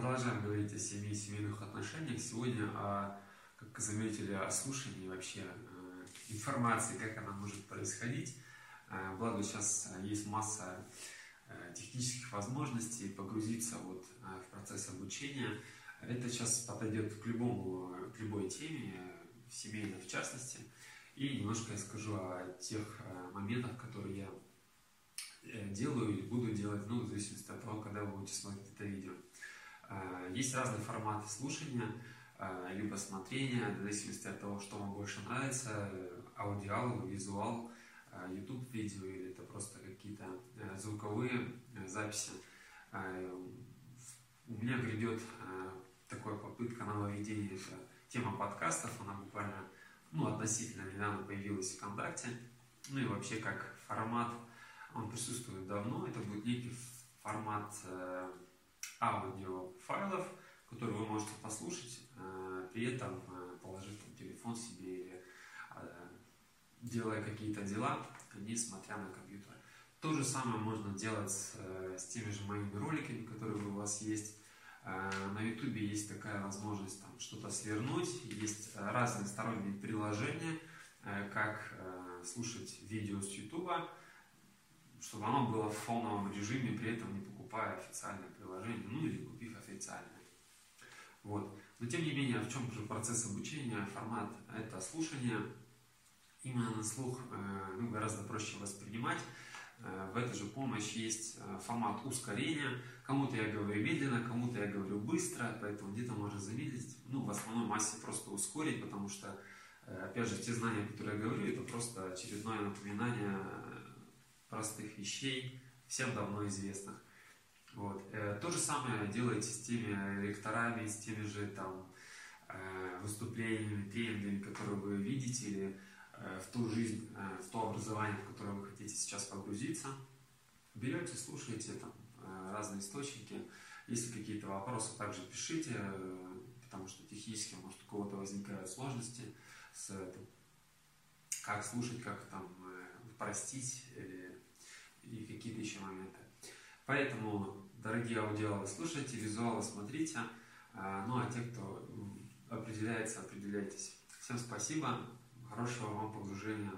Продолжаем говорить о семье и семейных отношениях. Сегодня, о, как заметили, о слушании вообще э, информации, как она может происходить. Э, благо сейчас есть масса э, технических возможностей погрузиться вот в процесс обучения. Это сейчас подойдет к, любому, к любой теме, семейной в частности. И немножко я скажу о тех моментах, которые я делаю и буду делать, ну, в зависимости от того, когда вы будете смотреть это видео. Э, есть разные форматы слушания, э, либо смотрения, в зависимости от того, что вам больше нравится, аудиал, визуал, э, YouTube видео или это просто какие-то звуковые записи. У меня грядет такая попытка нововведения, это тема подкастов, она буквально ну, относительно недавно появилась в ВКонтакте. Ну и вообще как формат, он присутствует давно, это будет некий формат аудиофайлов, которые вы можете послушать, э, при этом э, положив там, телефон себе или э, делая какие-то дела, не смотря на компьютер. То же самое можно делать с, с теми же моими роликами, которые у вас есть. На YouTube есть такая возможность там что-то свернуть, есть разные сторонние приложения, как слушать видео с YouTube, чтобы оно было в фоновом режиме, при этом не покупая официальное приложение, купив официальное. Вот. Но тем не менее, в чем же процесс обучения, формат это слушание, именно на слух э, ну, гораздо проще воспринимать. Э, в этой же помощь есть э, формат ускорения. Кому-то я говорю медленно, кому-то я говорю быстро, поэтому где-то можно замедлить. Ну, в основной массе просто ускорить, потому что, опять же, те знания, которые я говорю, это просто очередное напоминание простых вещей, всем давно известных. Вот. Э, то же самое делаете с теми лекторами, с теми же там э, выступлениями, тренингами, которые вы видите, или э, в ту жизнь, в то образование, в которое вы хотите сейчас погрузиться. Берете, слушаете там разные источники. Если какие-то вопросы, также пишите, потому что технически, может, у кого-то возникают сложности с. Как слушать, как там простить или, или какие-то еще моменты. Поэтому дорогие аудиалы, слушайте, визуалы смотрите. А, ну а те, кто определяется, определяйтесь. Всем спасибо, хорошего вам погружения